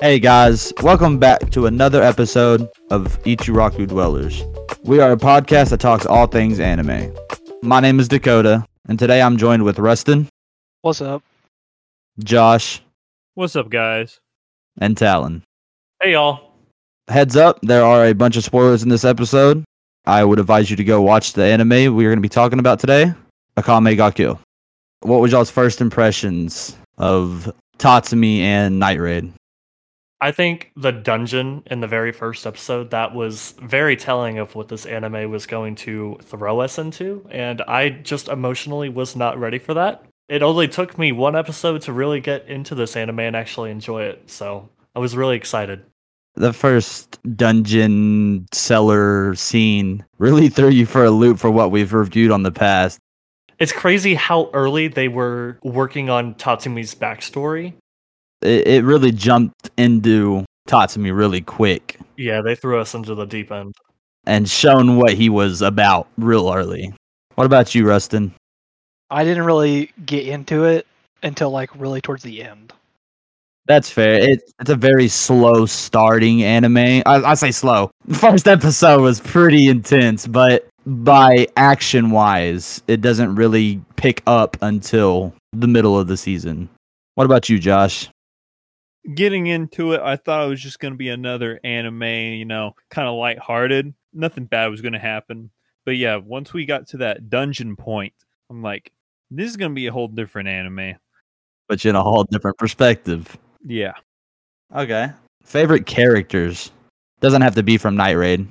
Hey guys, welcome back to another episode of Ichiraku Dwellers. We are a podcast that talks all things anime. My name is Dakota, and today I'm joined with Rustin, What's up? Josh, What's up, guys? and Talon. Hey, y'all. Heads up, there are a bunch of spoilers in this episode. I would advise you to go watch the anime we're going to be talking about today, Akame ga Kill. What was y'all's first impressions of Tatsumi and Night Raid? I think the dungeon in the very first episode that was very telling of what this anime was going to throw us into, and I just emotionally was not ready for that. It only took me one episode to really get into this anime and actually enjoy it, so I was really excited. The first dungeon cellar scene really threw you for a loop for what we've reviewed on the past. It's crazy how early they were working on Tatsumi's backstory. It, it really jumped into Tatsumi really quick Yeah, they threw us into the deep end. and shown what he was about real early. What about you, Rustin? I didn't really get into it until like really towards the end. That's fair. It, it's a very slow starting anime. I, I say slow. The first episode was pretty intense, but by action wise, it doesn't really pick up until the middle of the season. What about you, Josh? Getting into it, I thought it was just going to be another anime, you know, kind of lighthearted. Nothing bad was going to happen. But yeah, once we got to that dungeon point, I'm like, this is going to be a whole different anime. But you in a whole different perspective. Yeah. Okay. Favorite characters doesn't have to be from Night Raid.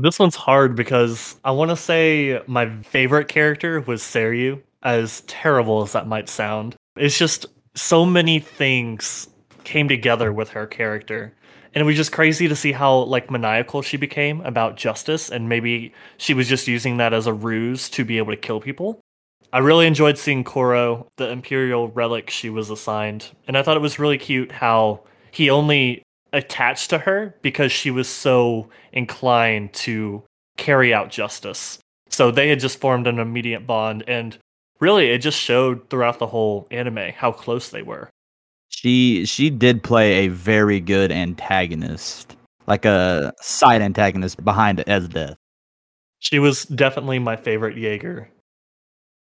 This one's hard because I want to say my favorite character was Seryu, as terrible as that might sound. It's just so many things came together with her character. And it was just crazy to see how like maniacal she became about justice and maybe she was just using that as a ruse to be able to kill people. I really enjoyed seeing Koro, the imperial relic she was assigned, and I thought it was really cute how he only attached to her because she was so inclined to carry out justice. So they had just formed an immediate bond, and really it just showed throughout the whole anime how close they were. She she did play a very good antagonist, like a side antagonist behind Esdeath. She was definitely my favorite Jaeger.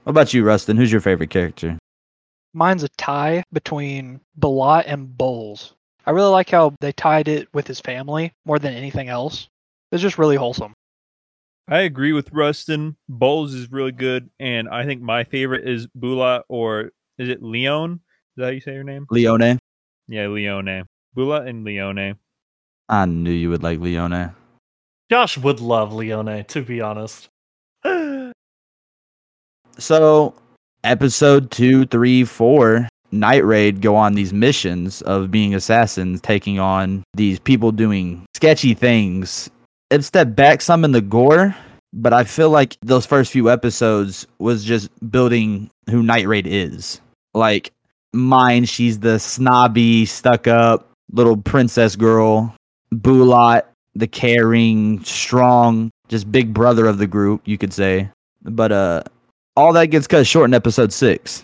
What about you, Rustin? Who's your favorite character? Mine's a tie between Bulat and Bols. I really like how they tied it with his family more than anything else. It's just really wholesome. I agree with Rustin. Bols is really good. And I think my favorite is Bula or is it Leon? Is that how you say your name? Leone. Yeah, Leone. Bula and Leone. I knew you would like Leone. Josh would love Leone, to be honest. So, episode two, three, four, Night Raid go on these missions of being assassins, taking on these people doing sketchy things. It stepped back some in the gore, but I feel like those first few episodes was just building who Night Raid is. Like, mine, she's the snobby, stuck up little princess girl. Bulat, the caring, strong, just big brother of the group, you could say. But uh all that gets cut short in episode six.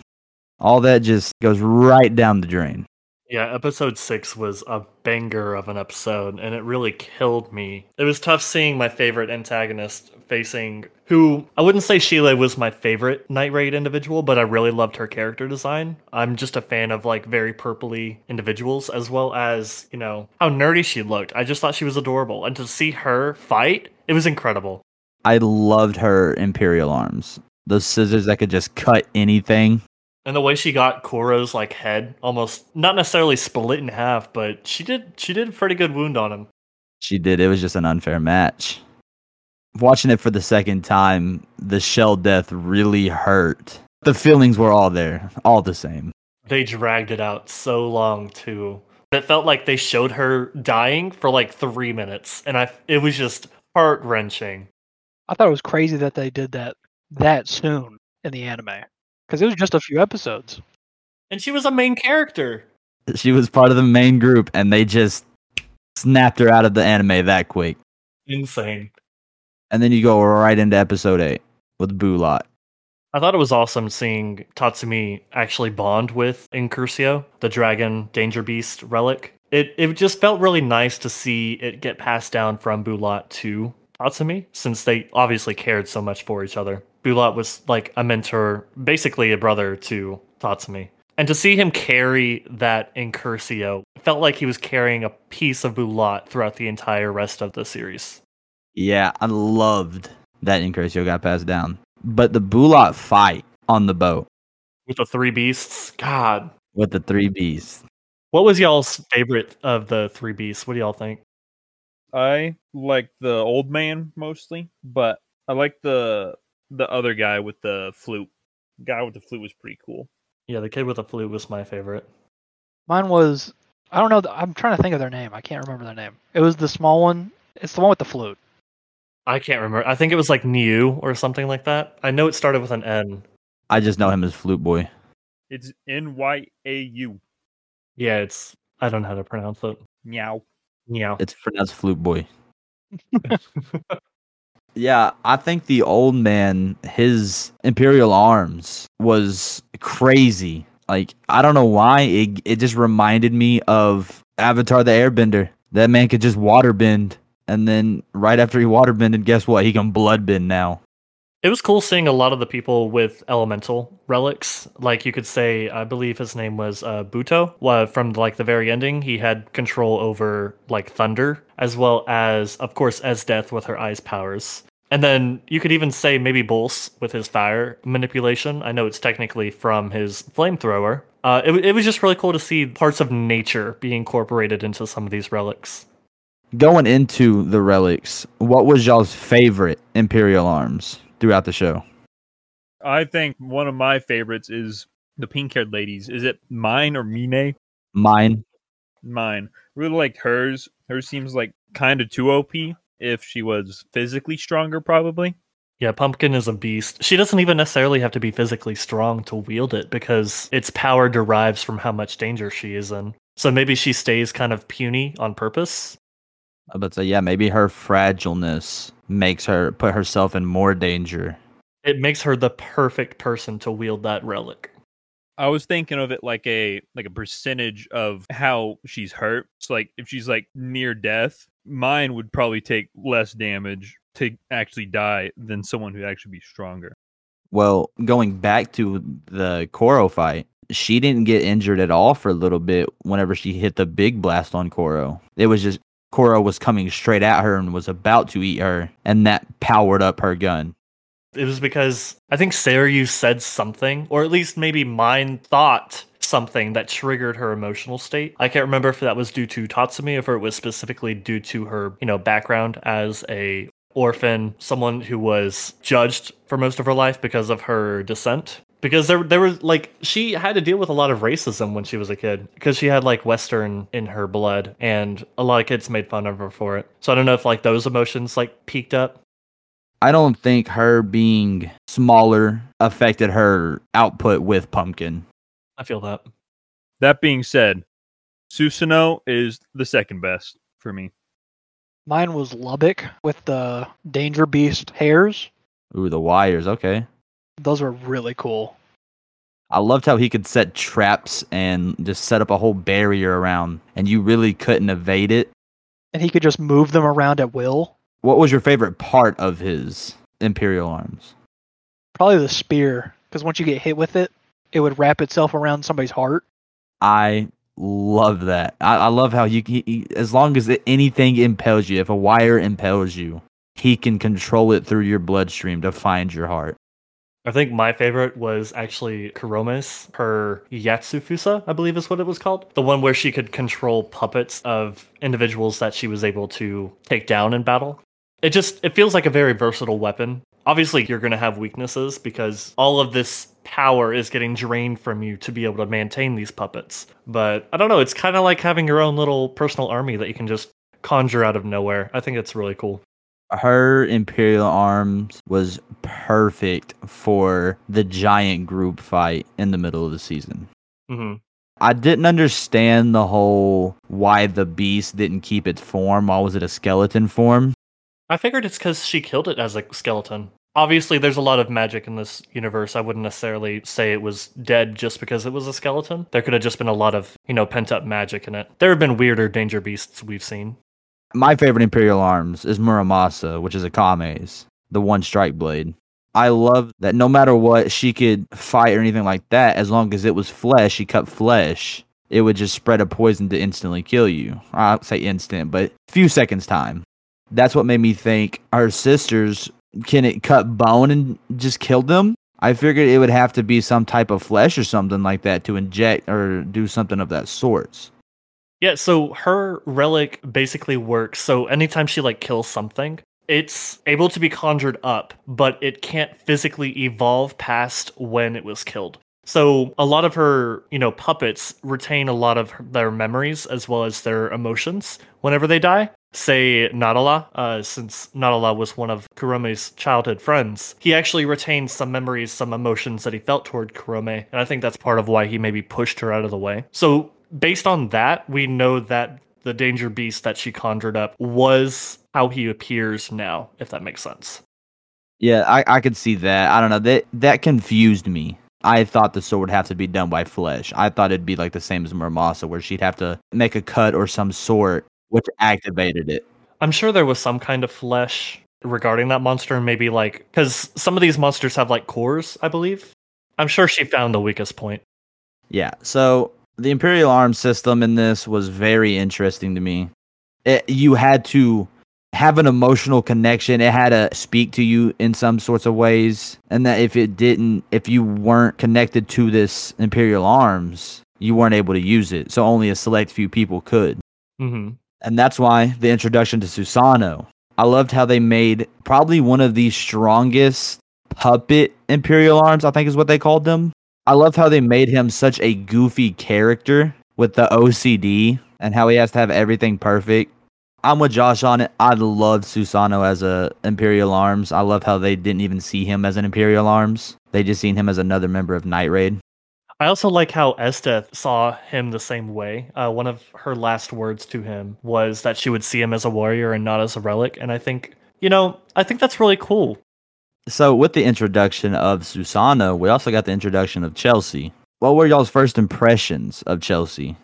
All that just goes right down the drain. Yeah, episode six was a banger of an episode, and it really killed me. It was tough seeing my favorite antagonist facing who I wouldn't say Sheele was my favorite Night Raid individual, but I really loved her character design. I'm just a fan of like very purpley individuals, as well as, you know, how nerdy she looked. I just thought she was adorable. And to see her fight, it was incredible. I loved her Imperial arms. Those scissors that could just cut anything. And the way she got Koro's like head almost not necessarily split in half, but she did she did a pretty good wound on him. She did. It was just an unfair match. Watching it for the second time, the Sheele death really hurt. The feelings were all there, all the same. they dragged it out so long too. It felt like they showed her dying for like three minutes, and I it was just heart wrenching. I thought it was crazy that they did that that soon in the anime because it was just a few episodes. And she was a main character. She was part of the main group, and they just snapped her out of the anime that quick. Insane. And then you go right into episode eight with Bulat. I thought it was awesome seeing Tatsumi actually bond with Incursio, the dragon danger beast relic. It it just felt really nice to see it get passed down from Bulat to Tatsumi, since they obviously cared so much for each other. Bulat was like a mentor, basically a brother to Tatsumi. And to see him carry that Incursio felt like he was carrying a piece of Bulat throughout the entire rest of the series. Yeah, I loved that Incursio got passed down. But the Bulat fight on the boat With the three beasts, God. with the three beasts. What was y'all's favorite of the three beasts? What do y'all think? I like the old man mostly, but I like the the other guy with the flute. Guy with the flute was pretty cool. Yeah, the kid with the flute was my favorite. Mine was I don't know. The, I'm trying to think of their name. I can't remember their name. It was the small one. It's the one with the flute. I can't remember. I think it was like Niu or something like that. I know it started with an N. I just know him as Flute Boy. It's N Y A U. Yeah, it's I don't know how to pronounce it. Meow. Yeah. It's pronounced Flute Boy. Yeah, I think the old man, his Imperial Arms was crazy. Like, I don't know why. It, it just reminded me of Avatar the Airbender. That man could just water bend. And then right after he water bended, guess what? He can blood bend now. It was cool seeing a lot of the people with elemental relics. Like you could say, I believe his name was uh, Budo. From like the very ending, he had control over like thunder, as well as, of course, Esdeath with her ice powers. And then you could even say maybe Bols with his fire manipulation. I know it's technically from his flamethrower. Uh, it, it was just really cool to see parts of nature be incorporated into some of these relics. Going into the relics, what was y'all's favorite Imperial Arms throughout the show? I think one of my favorites is the pink haired ladies. Is it mine or Mine? Mine. Mine. Really like hers. Hers seems like kind of too OP if she was physically stronger, probably. Yeah, Pumpkin is a beast. She doesn't even necessarily have to be physically strong to wield it because its power derives from how much danger she is in. So maybe she stays kind of puny on purpose. I would say, yeah, maybe her fragileness makes her put herself in more danger. It makes her the perfect person to wield that relic. I was thinking of it like a like a percentage of how she's hurt. So like if she's like near death, mine would probably take less damage to actually die than someone who actually be stronger. Well, going back to the Koro fight, she didn't get injured at all for a little bit whenever she hit the big blast on Koro. It was just Koro was coming straight at her and was about to eat her, and that powered up her gun. It was because I think Seryu said something, or at least maybe mine thought something that triggered her emotional state. I can't remember if that was due to Tatsumi, or if it was specifically due to her, you know, background as a orphan, someone who was judged for most of her life because of her descent. Because there, there was like she had to deal with a lot of racism when she was a kid because she had like Western in her blood, and a lot of kids made fun of her for it. So I don't know if like those emotions like peaked up. I don't think her being smaller affected her output with Pumpkin. I feel that. That being said, Susanoo is the second best for me. Mine was Lubbock with the Danger Beast hairs. Ooh, the wires. Okay. Those were really cool. I loved how he could set traps and just set up a whole barrier around, and you really couldn't evade it. And he could just move them around at will. What was your favorite part of his Imperial arms? Probably the spear, because once you get hit with it, it would wrap itself around somebody's heart. I love that. I, I love how you, he, he- as long as anything impels you, if a wire impels you, he can control it through your bloodstream to find your heart. I think my favorite was actually Kurome's, her Yatsufusa, I believe is what it was called. The one where she could control puppets of individuals that she was able to take down in battle. It just it feels like a very versatile weapon. Obviously, you're going to have weaknesses because all of this power is getting drained from you to be able to maintain these puppets. But I don't know, it's kind of like having your own little personal army that you can just conjure out of nowhere. I think it's really cool. Her Imperial arms was perfect for the giant group fight in the middle of the season. hmm I didn't understand the whole why the beast didn't keep its form. Why was it a skeleton form? I figured it's because she killed it as a skeleton. Obviously, there's a lot of magic in this universe. I wouldn't necessarily say it was dead just because it was a skeleton. There could have just been a lot of, you know, pent up magic in it. There have been weirder danger beasts we've seen. My favorite Imperial Arms is Muramasa, which is Akame's, the one strike blade. I love that no matter what, she could fight or anything like that, as long as it was flesh, she cut flesh, it would just spread a poison to instantly kill you. I'll say instant, but few seconds time. That's what made me think our sisters can it cut bone and just kill them? I figured it would have to be some type of flesh or something like that to inject or do something of that sorts. Yeah, so her relic basically works. So anytime she like kills something, it's able to be conjured up, but it can't physically evolve past when it was killed. So a lot of her, you know, puppets retain a lot of their memories as well as their emotions whenever they die. Say Natala, uh, since Natala was one of Kurome's childhood friends, he actually retained some memories, some emotions that he felt toward Kurome, and I think that's part of why he maybe pushed her out of the way. So based on that, we know that the danger beast that she conjured up was how he appears now, if that makes sense. Yeah, I, I could see that. I don't know. That that confused me. I thought the sword would have to be done by flesh. I thought it'd be like the same as Muramasa, where she'd have to make a cut or some sort, which activated it. I'm sure there was some kind of flesh regarding that monster, maybe like because some of these monsters have like cores, I believe. I'm sure she found the weakest point. Yeah. So the Imperial Arms system in this was very interesting to me. It, you had to have an emotional connection. It had to speak to you in some sorts of ways. And that if it didn't, if you weren't connected to this Imperial Arms, you weren't able to use it. So only a select few people could. Mm-hmm. And that's why the introduction to Susanoo. I loved how they made probably one of the strongest puppet Imperial Arms, I think is what they called them. I love how they made him such a goofy character with the OCD and how he has to have everything perfect. I'm with Josh on it. I love Susanoo as a Imperial Arms. I love how they didn't even see him as an Imperial Arms. They just seen him as another member of Night Raid. I also like how Esdeath saw him the same way. Uh, one of her last words to him was that she would see him as a warrior and not as a relic. And I think, you know, I think that's really cool. So, with the introduction of Susanoo, we also got the introduction of Chelsea. What were y'all's first impressions of Chelsea?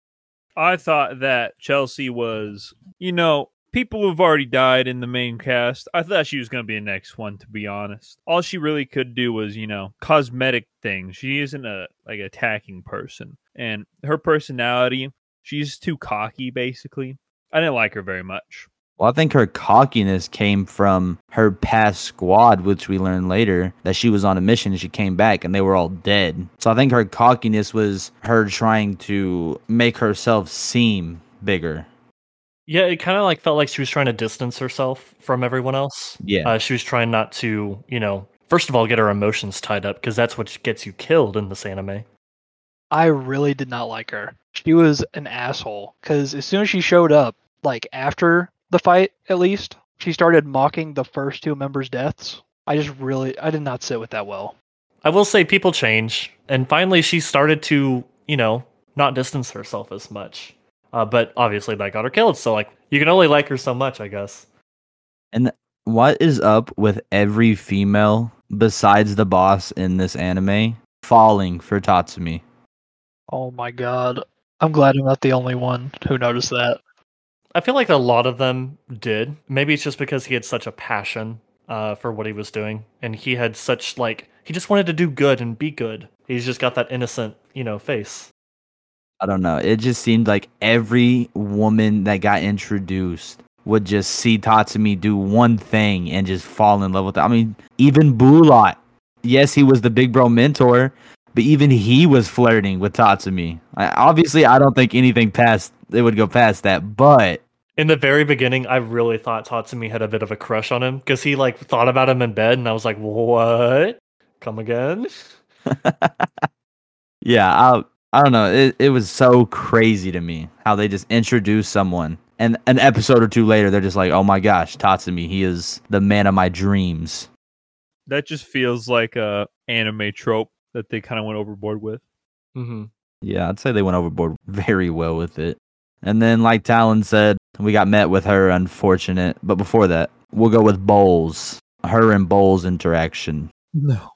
I thought that Chelsea was, you know, people who've already died in the main cast. I thought she was going to be the next one, to be honest. All she really could do was, you know, cosmetic things. She isn't a like attacking person, and her personality, she's too cocky. Basically, I didn't like her very much. Well, I think her cockiness came from her past squad, which we learned later that she was on a mission and she came back and they were all dead. So I think her cockiness was her trying to make herself seem bigger. Yeah, it kind of like felt like she was trying to distance herself from everyone else. Yeah. Uh, she was trying not to, you know, first of all, get her emotions tied up because that's what gets you killed in this anime. I really did not like her. She was an asshole because as soon as she showed up, like after the fight at least, she started mocking the first two members' deaths. I just really, I did not sit with that well. I will say people change, and finally she started to, you know, not distance herself as much. Uh, but obviously that got her killed, so like you can only like her so much, I guess. And what is up with every female besides the boss in this anime falling for Tatsumi? Oh my god. I'm glad I'm not the only one who noticed that. I feel like a lot of them did. Maybe it's just because he had such a passion uh, for what he was doing, and he had such like he just wanted to do good and be good. He's just got that innocent, you know, face. I don't know. It just seemed like every woman that got introduced would just see Tatsumi do one thing and just fall in love with it. I mean, even Bulat. Yes, he was the big bro mentor, but even he was flirting with Tatsumi. I, obviously, I don't think anything past it would go past that, but In the very beginning, I really thought Tatsumi had a bit of a crush on him because he like thought about him in bed, and I was like, "What? Come again?" yeah, I I don't know. It it was so crazy to me how they just introduced someone and an episode or two later they're just like, "Oh my gosh, Tatsumi, he is the man of my dreams." That just feels like a anime trope that they kind of went overboard with. hmm Yeah, I'd say they went overboard very well with it. And then, like Talon said, we got met with her unfortunate. But before that, we'll go with Bols. her and Bols interaction. No.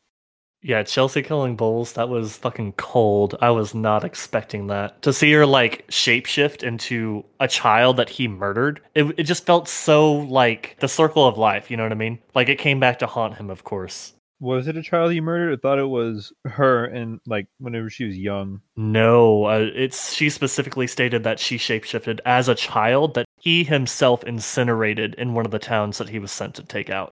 Yeah, Chelsea killing Bols, that was fucking cold. I was not expecting that. To see her like shapeshift into a child that he murdered, it, it just felt so like the circle of life, you know what I mean? Like it came back to haunt him, of course. Was it a child he murdered? I thought it was her and like whenever she was young. No, uh, it's she specifically stated that she shapeshifted as a child that he himself incinerated in one of the towns that he was sent to take out.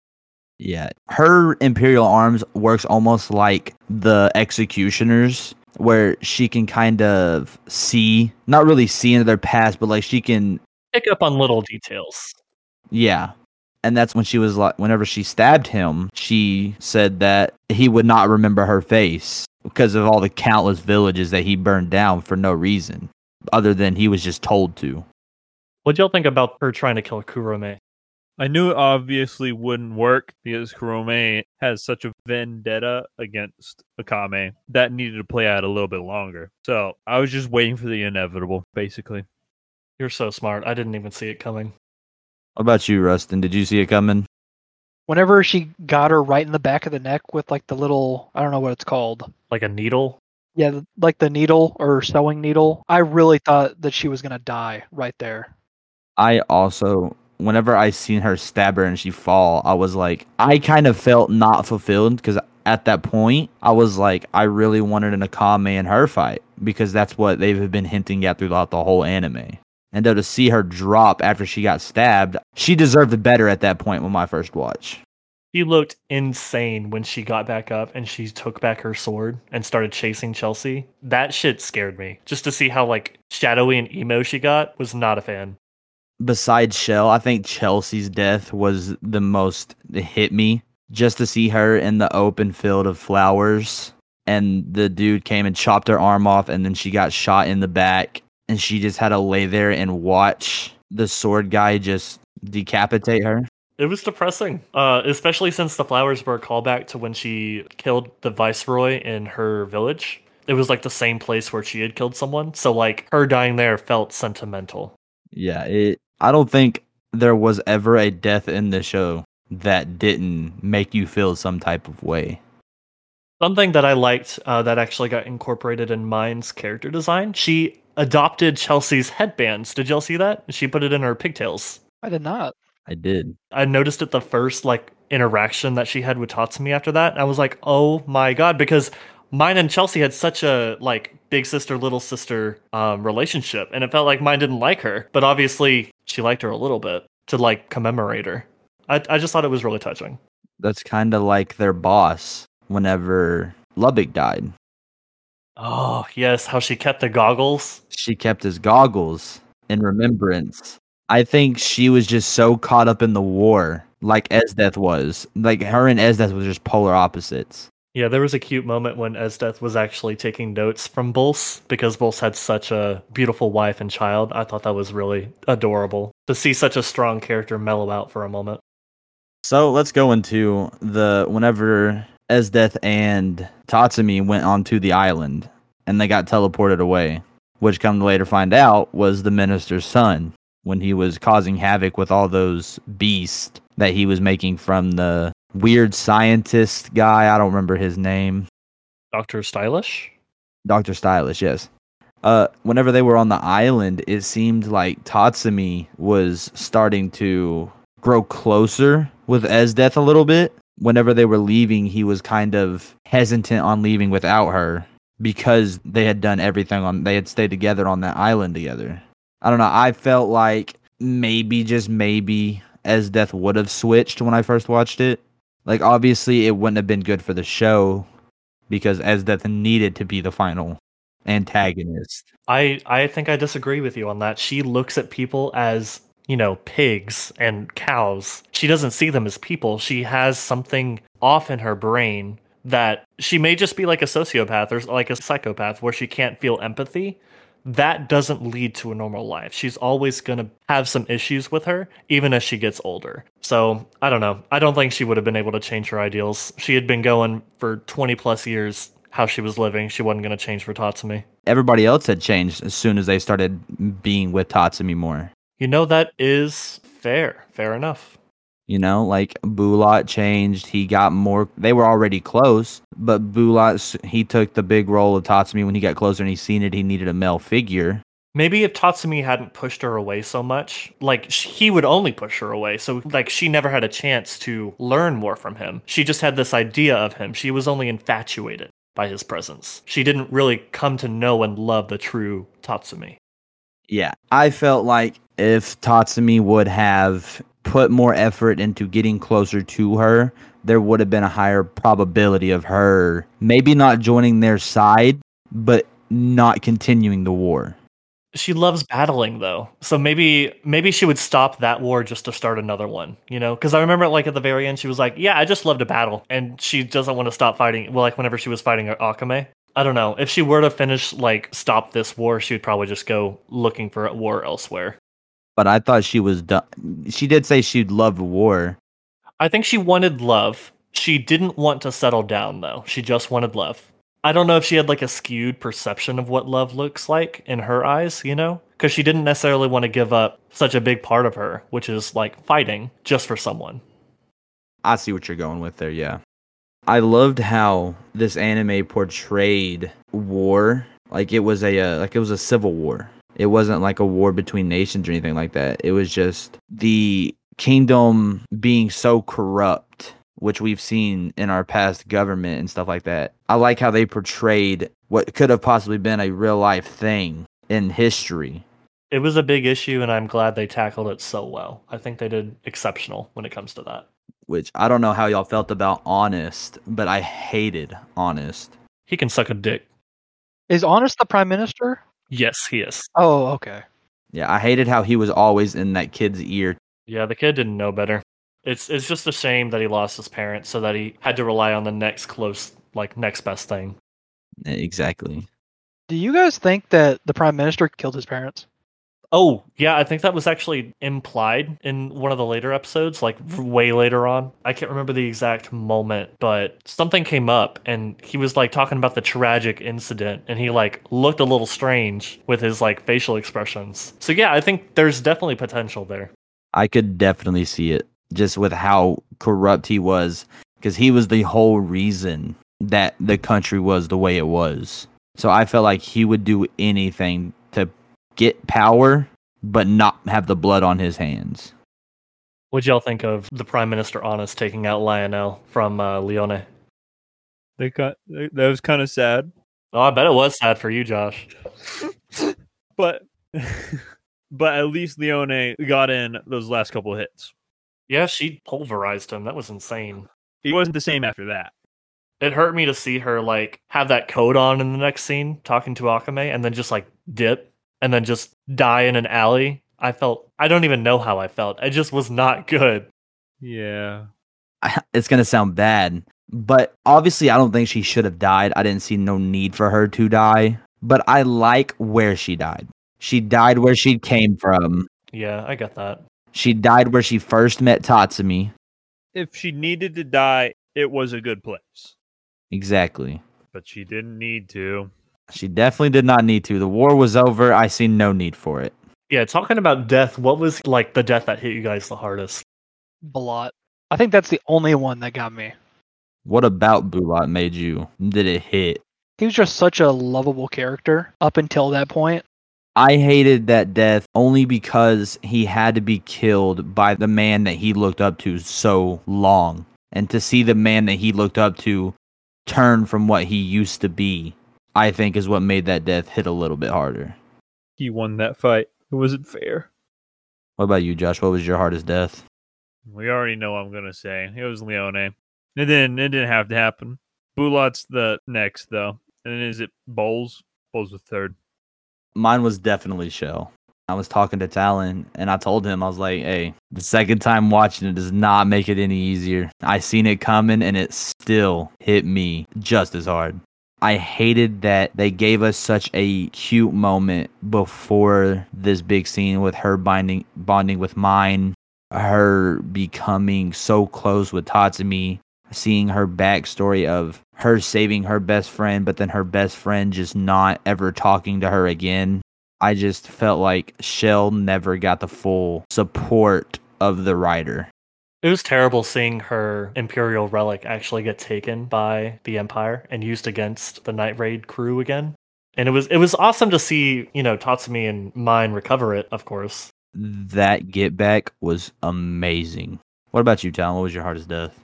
Yeah. Her Imperial Arms works almost like the Executioners, where she can kind of see, not really see into their past, but like she can, Pick up on little details. yeah. And that's when she was like, whenever she stabbed him, she said that he would not remember her face because of all the countless villages that he burned down for no reason, other than he was just told to. What do y'all think about her trying to kill Kurome? I knew it obviously wouldn't work because Kurome has such a vendetta against Akame that needed to play out a little bit longer. So I was just waiting for the inevitable, basically. You're so smart. I didn't even see it coming. What about you, Rustin? Did you see it coming? Whenever she got her right in the back of the neck with like the little, I don't know what it's called. Like a needle. Yeah, like the needle or sewing needle. I really thought that she was going to die right there. I also, whenever I seen her stab her and she fall, I was like, I kind of felt not fulfilled because at that point, I was like, I really wanted an Akame and her fight because that's what they've been hinting at throughout the whole anime. And though to see her drop after she got stabbed, she deserved it better at that point with my first watch. She looked insane when she got back up and she took back her sword and started chasing Chelsea. That shit scared me. Just to see how like shadowy and emo she got was not a fan. Besides Sheele, I think Chelsea's death was the most hit me. Just to see her in the open field of flowers and the dude came and chopped her arm off and then she got shot in the back and she just had to lay there and watch the sword guy just decapitate her. It was depressing, uh, especially since the flowers were a callback to when she killed the viceroy in her village. It was like the same place where she had killed someone. So like her dying there felt sentimental. Yeah, it I don't think there was ever a death in the show that didn't make you feel some type of way. Something that I liked uh, that actually got incorporated in Mine's character design. She adopted Chelsea's headbands. Did y'all see that? She put it in her pigtails. I did not. I did. I noticed it the first like interaction that she had with Tatsumi after that. I was like, oh my god, because mine and Chelsea had such a like big sister little sister um, relationship, and it felt like mine didn't like her, but obviously she liked her a little bit to like commemorate her. I I just thought it was really touching. That's kind of like their boss whenever Lubbock died. Oh yes, how she kept the goggles. She kept his goggles in remembrance. I think she was just so caught up in the war, like Esdeath was. Like her and Esdeath was just polar opposites. Yeah, there was a cute moment when Esdeath was actually taking notes from Bols because Bols had such a beautiful wife and child. I thought that was really adorable to see such a strong character mellow out for a moment. So let's go into the whenever Esdeath and Tatsumi went onto the island and they got teleported away, which come to later find out was the minister's son when he was causing havoc with all those beasts that he was making from the weird scientist guy. I don't remember his name. Doctor Stylish. Dr. Stylish, yes. Uh, whenever they were on the island, it seemed like Tatsumi was starting to grow closer with Esdeath a little bit. Whenever they were leaving, he was kind of hesitant on leaving without her because they had done everything on they had stayed together on that island together. I don't know. I felt like maybe just maybe Esdeath would have switched when I first watched it. Like obviously it wouldn't have been good for the show because Esdeath needed to be the final antagonist. I I think I disagree with you on that. She looks at people as you know pigs and cows. She doesn't see them as people. She has something off in her brain that she may just be like a sociopath or like a psychopath where she can't feel empathy that doesn't lead to a normal life. She's always going to have some issues with her, even as she gets older. So, I don't know. I don't think she would have been able to change her ideals. She had been going for 20 plus years how she was living. She wasn't going to change for Tatsumi. Everybody else had changed as soon as they started being with Tatsumi more. You know, that is fair. Fair enough. You know, like Bulat changed. He got more. They were already close, but Bulat he took the big role of Tatsumi when he got closer and he seen it. He needed a male figure. Maybe if Tatsumi hadn't pushed her away so much, like he would only push her away. So like she never had a chance to learn more from him. She just had this idea of him. She was only infatuated by his presence. She didn't really come to know and love the true Tatsumi. Yeah, I felt like if Tatsumi would have put more effort into getting closer to her, there would have been a higher probability of her maybe not joining their side, but not continuing the war. She loves battling though. So maybe maybe she would stop that war just to start another one, you know? Cuz I remember like at the very end she was like, "Yeah, I just love to battle." And she doesn't want to stop fighting. Well, like whenever she was fighting Akame. I don't know. If she were to finish like stop this war, she would probably just go looking for a war elsewhere. But I thought she was done. She did say she'd love war. I think she wanted love. She didn't want to settle down though. She just wanted love. I don't know if she had like a skewed perception of what love looks like in her eyes, you know? Because she didn't necessarily want to give up such a big part of her, which is like fighting just for someone. I see what you're going with there, yeah. I loved how this anime portrayed war like it was a uh, like it was a civil war. It wasn't like a war between nations or anything like that. It was just the kingdom being so corrupt, which we've seen in our past government and stuff like that. I like how they portrayed what could have possibly been a real life thing in history. It was a big issue, and I'm glad they tackled it so well. I think they did exceptional when it comes to that. Which I don't know how y'all felt about Honest, but I hated Honest. He can suck a dick. Is Honest the prime minister? Yes, he is. Oh, okay. Yeah, I hated how he was always in that kid's ear. Yeah, the kid didn't know better. It's it's just a shame that he lost his parents, so that he had to rely on the next close, like next best thing. Exactly. Do you guys think that the prime minister killed his parents? Oh, yeah, I think that was actually implied in one of the later episodes, like mm-hmm. way later on. I can't remember the exact moment, but something came up and he was like talking about the tragic incident and he like looked a little strange with his like facial expressions. So yeah, I think there's definitely potential there. I could definitely see it just with how corrupt he was because he was the whole reason that the country was the way it was. So I felt like he would do anything get power but not have the blood on his hands. What'd y'all think of the Prime Minister Honest taking out Lionelle from uh, Leone? They got that was kind of sad, Oh, I bet it was sad for you, Josh. but but at least Leone got in those last couple of hits. Yeah, she pulverized him. That was insane. He wasn't the same after that. It hurt me to see her like have that coat on in the next scene talking to Akame and then just like dip and then just die in an alley. I felt I don't even know how I felt. It just was not good. Yeah, It's going to sound bad, but obviously I don't think she should have died. I didn't see no need for her to die, but I like where she died. She died where she came from. Yeah, I get that. She died where she first met Tatsumi. if she needed to die, it was a good place, Exactly. but she didn't need to. She definitely did not need to. The war was over. I see no need for it. Yeah, talking about death, what was like the death that hit you guys the hardest? Bulat. I think that's the only one that got me. What about Bulat made you? Did it hit? He was just such a lovable character up until that point. I hated that death only because he had to be killed by the man that he looked up to so long. And to see the man that he looked up to turn from what he used to be, I think is what made that death hit a little bit harder. He won that fight. It wasn't fair. What about you, Josh? What was your hardest death? We already know what I'm gonna say. It was Leone. It didn't. It didn't have to happen. Bulat's the next though. And then is it Bols? Bols was third. Mine was definitely Sheele. I was talking to Talon and I told him, I was like, hey, the second time watching it does not make it any easier. I seen it coming and it still hit me just as hard. I hated that they gave us such a cute moment before this big scene with her binding bonding with mine, her becoming so close with Tatsumi, seeing her backstory of her saving her best friend, but then her best friend just not ever talking to her again. I just felt like Sheele never got the full support of the writer. It was terrible seeing her Imperial relic actually get taken by the Empire and used against the Night Raid crew again. And it was it was awesome to see, you know, Tatsumi and mine recover it, of course. That get back was amazing. What about you, Talon? What was your hardest death?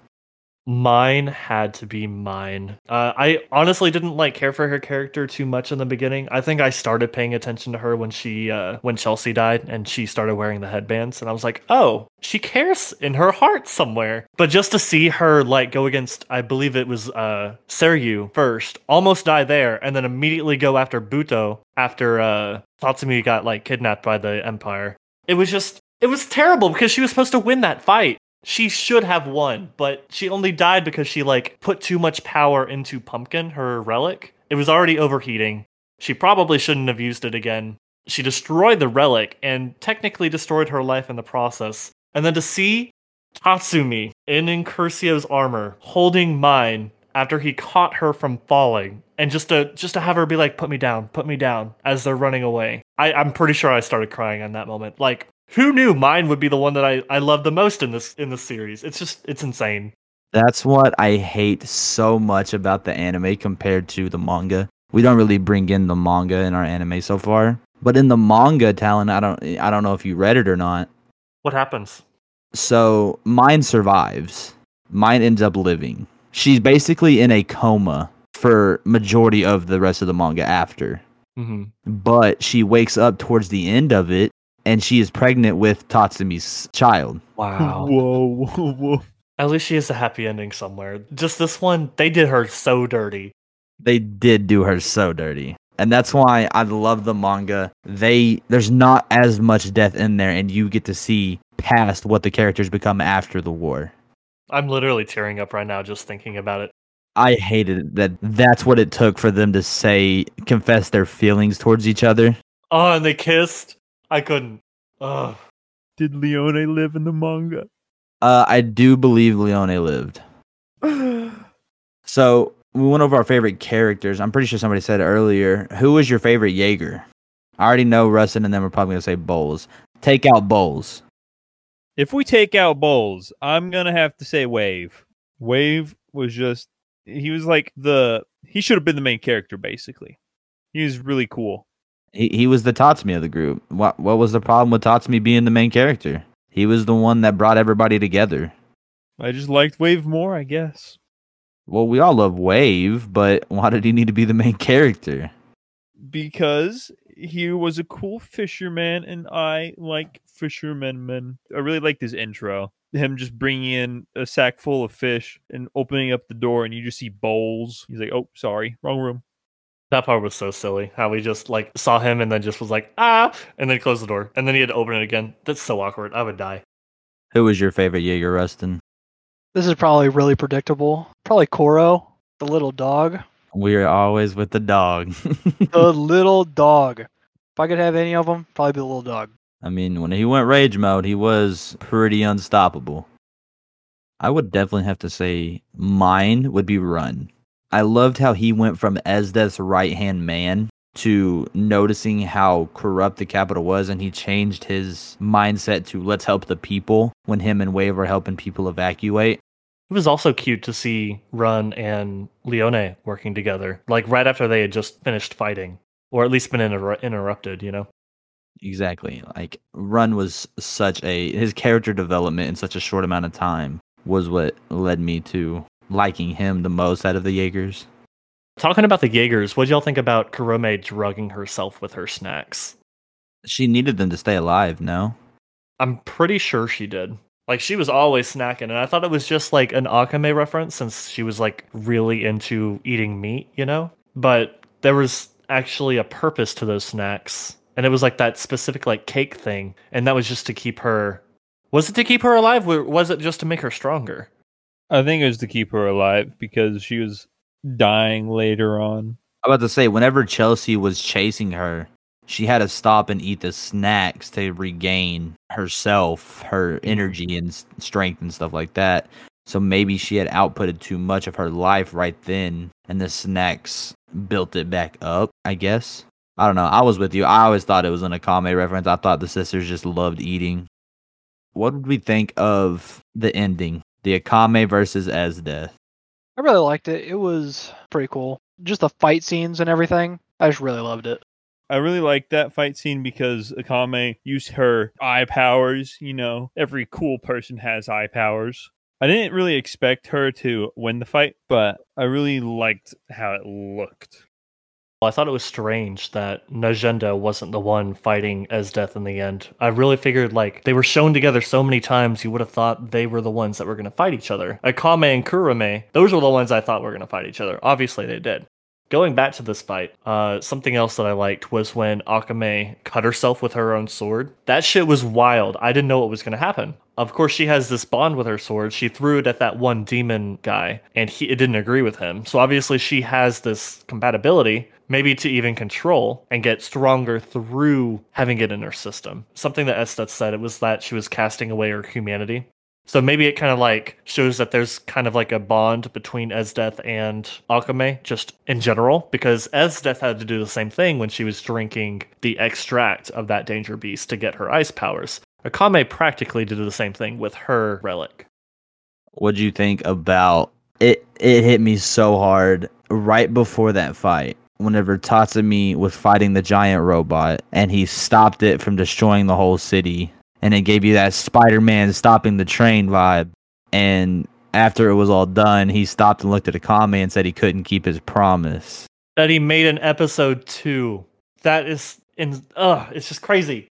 Mine had to be mine. Uh, I honestly didn't like care for her character too much in the beginning. I think I started paying attention to her when she uh, when Chelsea died and she started wearing the headbands, and I was like, oh, she cares in her heart somewhere. But just to see her like go against, I believe it was uh, Seryu first, almost die there, and then immediately go after Buto after uh, Tatsumi got like kidnapped by the Empire. It was just it was terrible because she was supposed to win that fight she should have won, but she only died because she like put too much power into Pumpkin, her relic. It was already overheating. She probably shouldn't have used it again. She destroyed the relic and technically destroyed her life in the process. And then to see Tatsumi in Incursio's armor holding mine after he caught her from falling and just to just to have her be like put me down put me down as they're running away I, i'm pretty sure i started crying in that moment like who knew mine would be the one that I, I love the most in this in the series? It's just it's insane. That's what I hate so much about the anime compared to the manga. We don't really bring in the manga in our anime so far, but in the manga, Talon, I don't I don't know if you read it or not. What happens? So mine survives. Mine ends up living. She's basically in a coma for majority of the rest of the manga after. Mm-hmm. But she wakes up towards the end of it and she is pregnant with Tatsumi's child. Wow. Whoa, whoa, whoa. At least she has a happy ending somewhere. Just this one, they did her so dirty. They did do her so dirty. And that's why I love the manga. They there's not as much death in there and you get to see past what the characters become after the war. I'm literally tearing up right now just thinking about it. I hated that that's what it took for them to say confess their feelings towards each other. Oh, and they kissed. I couldn't. Ugh. Did Leone live in the manga? Uh, I do believe Leone lived. So we went over our favorite characters. I'm pretty sure somebody said earlier. Who was your favorite Jaeger? I already know Rustin and them are probably gonna say Bols. Take out Bols. If we take out Bols, I'm gonna have to say Wave. Wave was just he was like the he should have been the main character basically. He was really cool. He he was the Tatsumi of the group. What what was the problem with Tatsumi being the main character? He was the one that brought everybody together. I just liked Wave more, I guess. Well, we all love Wave, but why did he need to be the main character? Because he was a cool fisherman and I like fishermen men. I really liked his intro. Him just bringing in a sack full of fish and opening up the door and you just see Bols. He's like, "Oh, sorry, wrong room." That part was so silly. How we just like saw him and then just was like, ah, and then closed the door. And then he had to open it again. That's so awkward. I would die. Who was your favorite Jaeger, Rustin? This is probably really predictable. Probably Koro, the little dog. We're always with the dog. The little dog. If I could have any of them, probably be the little dog. I mean, when he went rage mode, he was pretty unstoppable. I would definitely have to say mine would be Run. I loved how he went from Esdeath's right hand man to noticing how corrupt the capital was, and he changed his mindset to let's help the people when him and Wave are helping people evacuate. It was also cute to see Run and Leone working together, like right after they had just finished fighting, or at least been inter- interrupted, you know? Exactly. Like Run was such a his character development in such a short amount of time was what led me to liking him the most out of the Jaegers. Talking about the Jaegers, what y'all think about Kurome drugging herself with her snacks? She needed them to stay alive, no? I'm pretty sure she did. Like she was always snacking, and I thought it was just like an Akame reference since she was like really into eating meat, you know? But there was actually a purpose to those snacks. And it was like that specific like cake thing. And that was just to keep her was it to keep her alive or was it just to make her stronger? I think it was to keep her alive because she was dying later on. I'm about to say, whenever Chelsea was chasing her, she had to stop and eat the snacks to regain herself, her mm-hmm. energy and strength and stuff like that. So maybe she had outputted too much of her life right then, and the snacks built it back up, I guess. I don't know. I was with you. I always thought it was an Akame reference. I thought the sisters just loved eating. what did we think of the ending? The Akame versus Esdeath. I really liked it. It was pretty cool. Just the fight scenes and everything. I just really loved it. I really like that fight scene because Akame used her eye powers. You know, every cool person has eye powers. I didn't really expect her to win the fight, but I really liked how it looked. Well, I thought it was strange that Najenda wasn't the one fighting Esdeath in the end. I really figured like they were shown together so many times you would have thought they were the ones that were going to fight each other. Akame and Kurome, those were the ones I thought were going to fight each other. Obviously they did. Going back to this fight, uh, something else that I liked was when Akame cut herself with her own sword. That shit was wild. I didn't know what was going to happen. Of course, she has this bond with her sword. She threw it at that one demon guy, and he it didn't agree with him. So obviously, she has this compatibility, maybe to even control and get stronger through having it in her system. Something that Esdeath said it was that she was casting away her humanity. So maybe it kind of like shows that there's kind of like a bond between Esdeath and Akame just in general, because Esdeath had to do the same thing when she was drinking the extract of that danger beast to get her ice powers. Akame practically did the same thing with her relic. what do you think about it? It hit me so hard right before that fight. Whenever Tatsumi was fighting the giant robot and he stopped it from destroying the whole city and it gave you that Spider-Man stopping the train vibe. And after it was all done, he stopped and looked at Akame and said he couldn't keep his promise. That he made an episode two. That is in ugh, it's just crazy.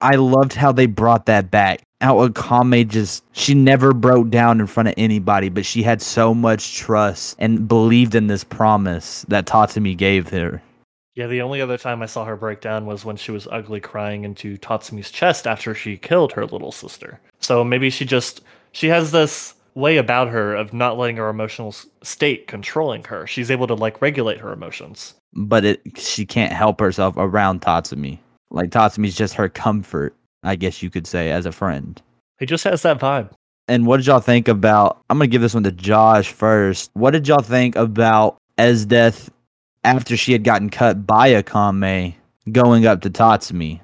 I loved how they brought that back. How Akame just she never broke down in front of anybody, but she had so much trust and believed in this promise that Tatsumi gave her. Yeah, the only other time I saw her break down was when she was ugly crying into Tatsumi's chest after she killed her little sister. So maybe she just she has this way about her of not letting her emotional state controlling her. She's able to like regulate her emotions. But it she can't help herself around Tatsumi. Like Tatsumi's just her comfort, I guess you could say, as a friend. He just has that vibe. And what did y'all think about? I'm gonna give this one to Josh first. What did y'all think about Esdeath after she had gotten cut by Akame going up to Tatsumi.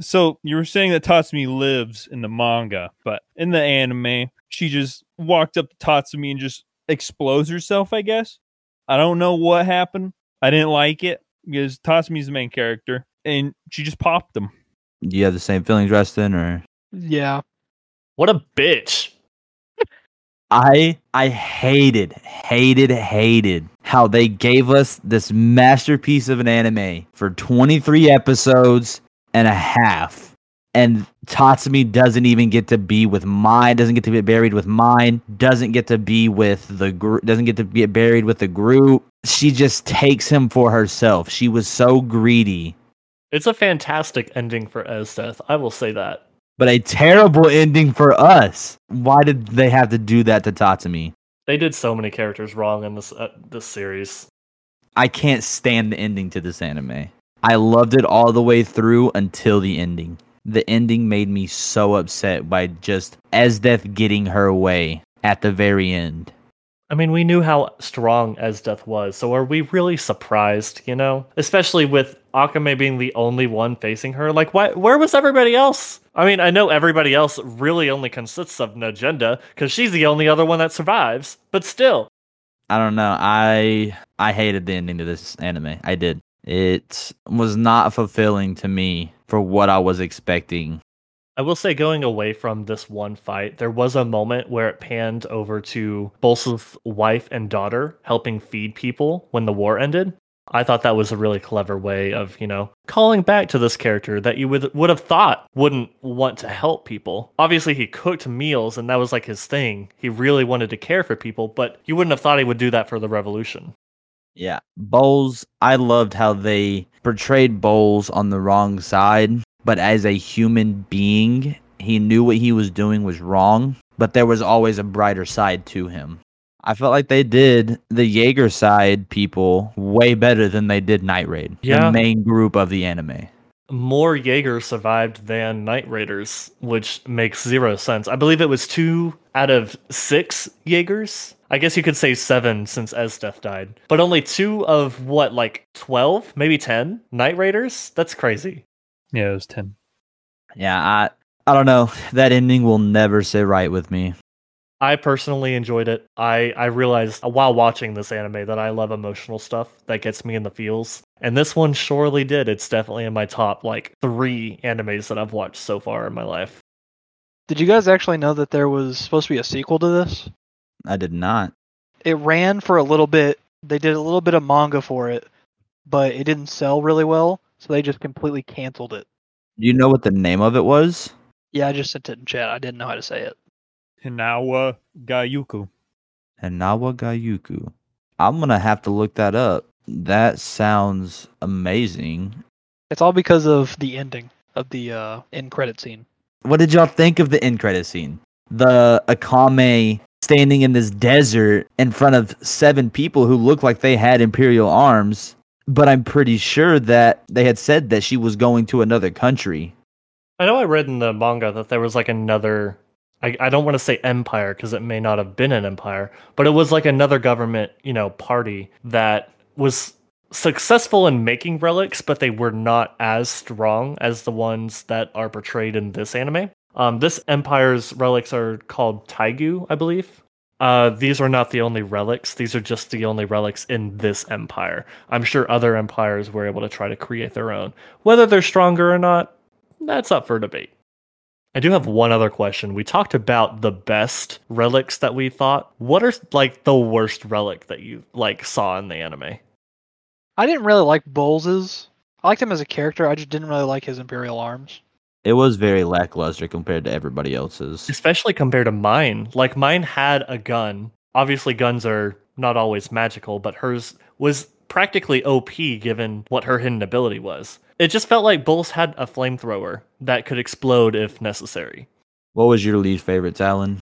So you were saying that Tatsumi lives in the manga, but in the anime, she just walked up to Tatsumi and just explodes herself, I guess. I don't know what happened. I didn't like it because Tatsumi's the main character and she just popped him. Do you have the same feelings, Rustin, or Yeah. What a bitch. I I hated, hated, hated how they gave us this masterpiece of an anime for 23 episodes and a half. And Tatsumi doesn't even get to be with Mine, doesn't get to be buried with Mine, doesn't get to be with the group, doesn't get to be buried with the group. She just takes him for herself. She was so greedy. It's a fantastic ending for Esdeath. I will say that but a terrible ending for us. Why did they have to do that to Tatsumi? They did so many characters wrong in this uh, this series. I can't stand the ending to this anime. I loved it all the way through until the ending. The ending made me so upset by just Esdeath getting her way at the very end. I mean, we knew how strong Esdeath was, so are we really surprised, you know? Especially with Akame being the only one facing her. Like, why, where was everybody else? I mean, I know everybody else really only consists of Najenda, because she's the only other one that survives, but still. I don't know. I I hated the ending to this anime. I did. It was not fulfilling to me for what I was expecting I will say, going away from this one fight, there was a moment where it panned over to Bols's wife and daughter helping feed people when the war ended. I thought that was a really clever way of, you know, calling back to this character that you would would have thought wouldn't want to help people. Obviously, he cooked meals and that was like his thing. He really wanted to care for people, but you wouldn't have thought he would do that for the revolution. Yeah. Bols, I loved how they portrayed Bols on the wrong side but as a human being, he knew what he was doing was wrong, but there was always a brighter side to him. I felt like they did the Jaeger side people way better than they did Night Raid, yeah. the main group of the anime. More Jaeger survived than Night Raiders, which makes zero sense. I believe it was two out of six Jaegers. I guess you could say seven since Esdeath died. But only two of what, like 12, maybe 10 Night Raiders? That's crazy. Yeah, it was ten. Yeah, I I don't know. That ending will never sit right with me. I personally enjoyed it. I, I realized while watching this anime that I love emotional stuff that gets me in the feels. And this one surely did. It's definitely in my top like three animes that I've watched so far in my life. Did you guys actually know that there was supposed to be a sequel to this? I did not. It ran for a little bit. They did a little bit of manga for it, but it didn't sell really well, so they just completely canceled it. Do you know what the name of it was? Yeah, I just sent it in chat. I didn't know how to say it. Hinawa Gayuku. Hanawa Gayuku. I'm gonna have to look that up. That sounds amazing. It's all because of the ending of the uh, end credit scene. What did y'all think of the end credit scene? The Akame standing in this desert in front of seven people who looked like they had imperial arms, but I'm pretty sure that they had said that she was going to another country. I know I read in the manga that there was like another I, I don't want to say empire because it may not have been an empire, but it was like another government, you know, party that was successful in making relics, but they were not as strong as the ones that are portrayed in this anime. Um, this empire's relics are called Teigu, I believe. Uh, these are not the only relics. These are just the only relics in this empire. I'm sure other empires were able to try to create their own. Whether they're stronger or not, that's up for debate. I do have one other question. We talked about the best relics that we thought. What are like the worst relic that you like saw in the anime? I didn't really like Bols's. I liked him as a character. I just didn't really like his Imperial arms. It was very lackluster compared to everybody else's. Especially compared to mine. Like mine had a gun. Obviously guns are not always magical, but hers was practically OP given what her hidden ability was. It just felt like Bols had a flamethrower that could explode if necessary. What was your least favorite, Talon?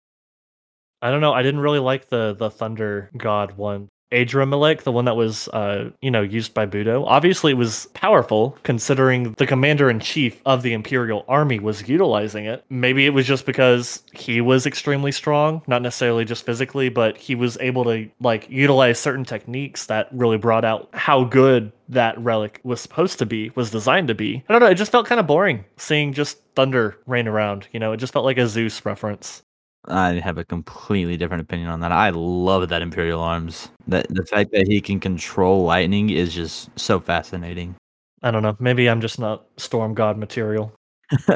I don't know. I didn't really like the the Thunder God one. Adramelech, the one that was, uh, you know, used by Budo. Obviously, it was powerful considering the commander in chief of the Imperial Army was utilizing it. Maybe it was just because he was extremely strong, not necessarily just physically, but he was able to like utilize certain techniques that really brought out how good that relic was supposed to be, was designed to be. I don't know. It just felt kind of boring seeing just thunder rain around. You know, it just felt like a Zeus reference. I have a completely different opinion on that. I love that Imperial Arms. That the fact that he can control lightning is just so fascinating. I don't know. Maybe I'm just not Storm God material.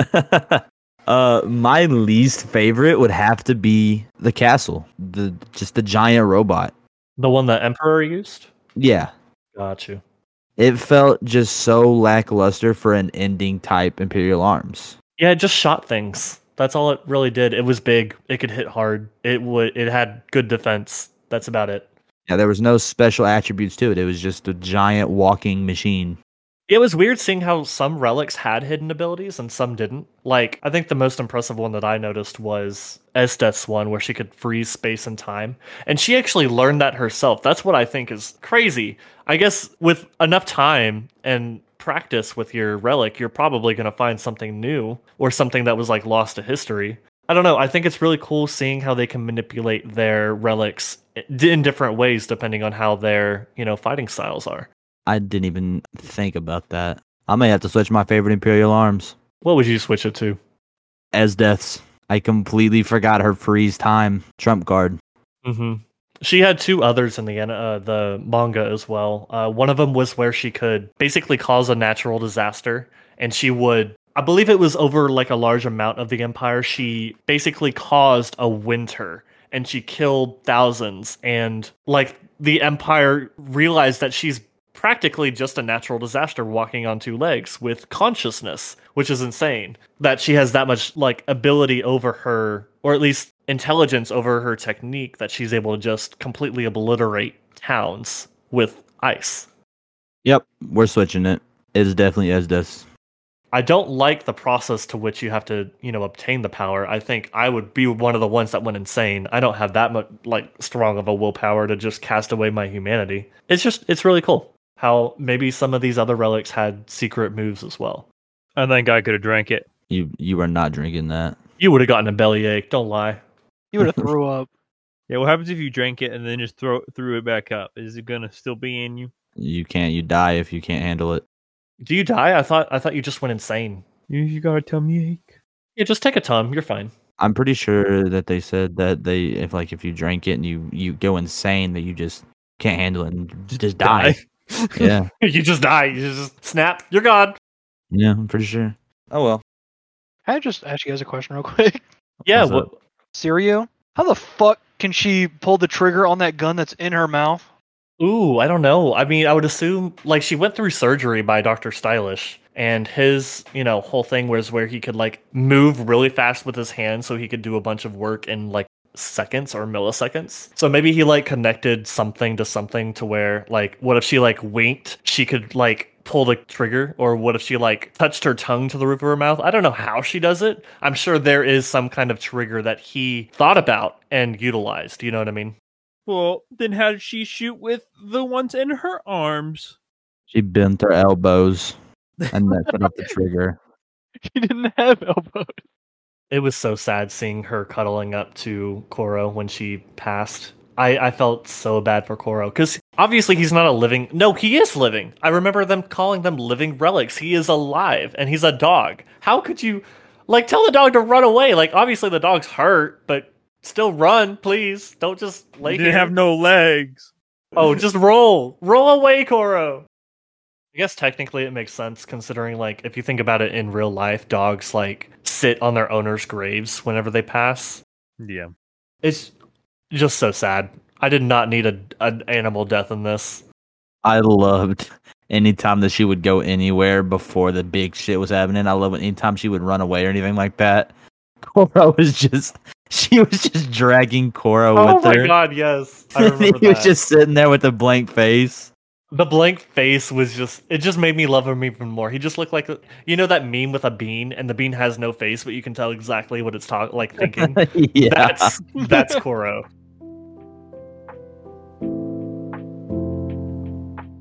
uh my least favorite would have to be the castle. The just the giant robot. The one that Emperor used? Yeah. Got you. It felt just so lackluster for an ending type Imperial Arms. Yeah, it just shot things. That's all it really did. It was big. It could hit hard. It would. It had good defense. That's about it. Yeah, there was no special attributes to it. It was just a giant walking machine. It was weird seeing how some relics had hidden abilities and some didn't. Like, I think the most impressive one that I noticed was Esdeath's one, where she could freeze space and time. And she actually learned that herself. That's what I think is crazy. I guess with enough time and practice with your relic, you're probably going to find something new or something that was like lost to history. I don't know. I think it's really cool seeing how they can manipulate their relics in different ways depending on how their, you know, fighting styles are. I didn't even think about that. I may have to switch my favorite Imperial arms. What would you switch it to? Esdeath's. I completely forgot her freeze time trump card. Mm-hmm. She had two others in the uh, the manga as well. Uh, one of them was where she could basically cause a natural disaster, and she would. I believe it was over like a large amount of the empire. She basically caused a winter, and she killed thousands. And like the empire realized that she's practically just a natural disaster walking on two legs with consciousness, which is insane. That she has that much like ability over her, or at least intelligence over her technique, that she's able to just completely obliterate towns with ice. Yep, we're switching it. It is definitely Esdeath. I don't like the process to which you have to, you know, obtain the power. I think I would be one of the ones that went insane. I don't have that much like strong of a willpower to just cast away my humanity. It's just it's really cool how maybe some of these other relics had secret moves as well. I think I could have drank it. You you were not drinking that. You would have gotten a bellyache. Don't lie. You would have threw up. Yeah, what happens if you drank it and then just throw threw it back up? Is it gonna still be in you? You can't. You die if you can't handle it. Do you die? I thought I thought you just went insane. You, you got a tummy ache. Yeah, just take a ton. You're fine. I'm pretty sure that they said that they if like if you drink it and you you go insane that you just can't handle it and j- just die. Yeah, you just die. You just snap. You're gone. yeah, I'm pretty sure. Oh well. Can I just ask you guys a question real quick? Yeah. What's What, up? Seryu, how the fuck can she pull the trigger on that gun that's in her mouth? Ooh, I don't know. I mean, I would assume like she went through surgery by Dr. Stylish, and his, you know, whole thing was where he could like move really fast with his hands so he could do a bunch of work in like seconds or milliseconds. So maybe he like connected something to something to where like what if she like winked, she could like pull the trigger or what if she like touched her tongue to the roof of her mouth? I don't know how she does it. I'm sure there is some kind of trigger that he thought about and utilized, you know what I mean? Well, then how did she shoot with the ones in her arms? She bent her elbows and then put up the trigger. She didn't have elbows. It was so sad seeing her cuddling up to Koro when she passed. I, I felt so bad for Koro because obviously he's not a living. No, he is living. I remember them calling them living relics. He is alive and he's a dog. How could you, like, tell the dog to run away? Like, obviously the dog's hurt, but still run, please. Don't just lay didn't here. have no legs. Oh, just roll. Roll away, Koro. I guess technically it makes sense considering like if you think about it in real life, dogs like sit on their owners' graves whenever they pass. Yeah. It's just so sad. I did not need a an animal death in this. I loved anytime that she would go anywhere before the big shit was happening. I love it anytime she would run away or anything like that. Koro was just she was just dragging Koro Oh with her. Oh my her. god, yes. I remember he was just sitting there with a blank face. The blank face was just it just made me love him even more. He just looked like you know that meme with a bean and the bean has no face but you can tell exactly what it's talk like thinking. yeah. That's that's Koro.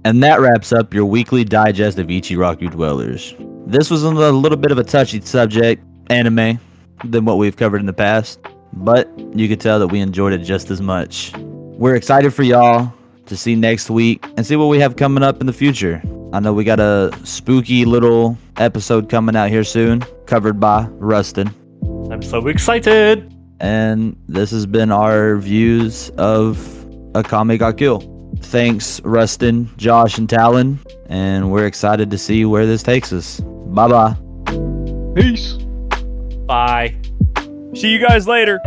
And that wraps up your weekly digest of Ichiraku Dwellers. This was a little bit of a touchy subject, anime, than what we've covered in the past, but you could tell that we enjoyed it just as much. We're excited for y'all to see next week and see what we have coming up in the future. I know we got a spooky little episode coming out here soon, covered by Rustin. I'm so excited. And this has been our views of Akame ga Kill. Thanks, Rustin, Josh, and Talon. And we're excited to see where this takes us. Bye bye. Peace. Bye. See you guys later.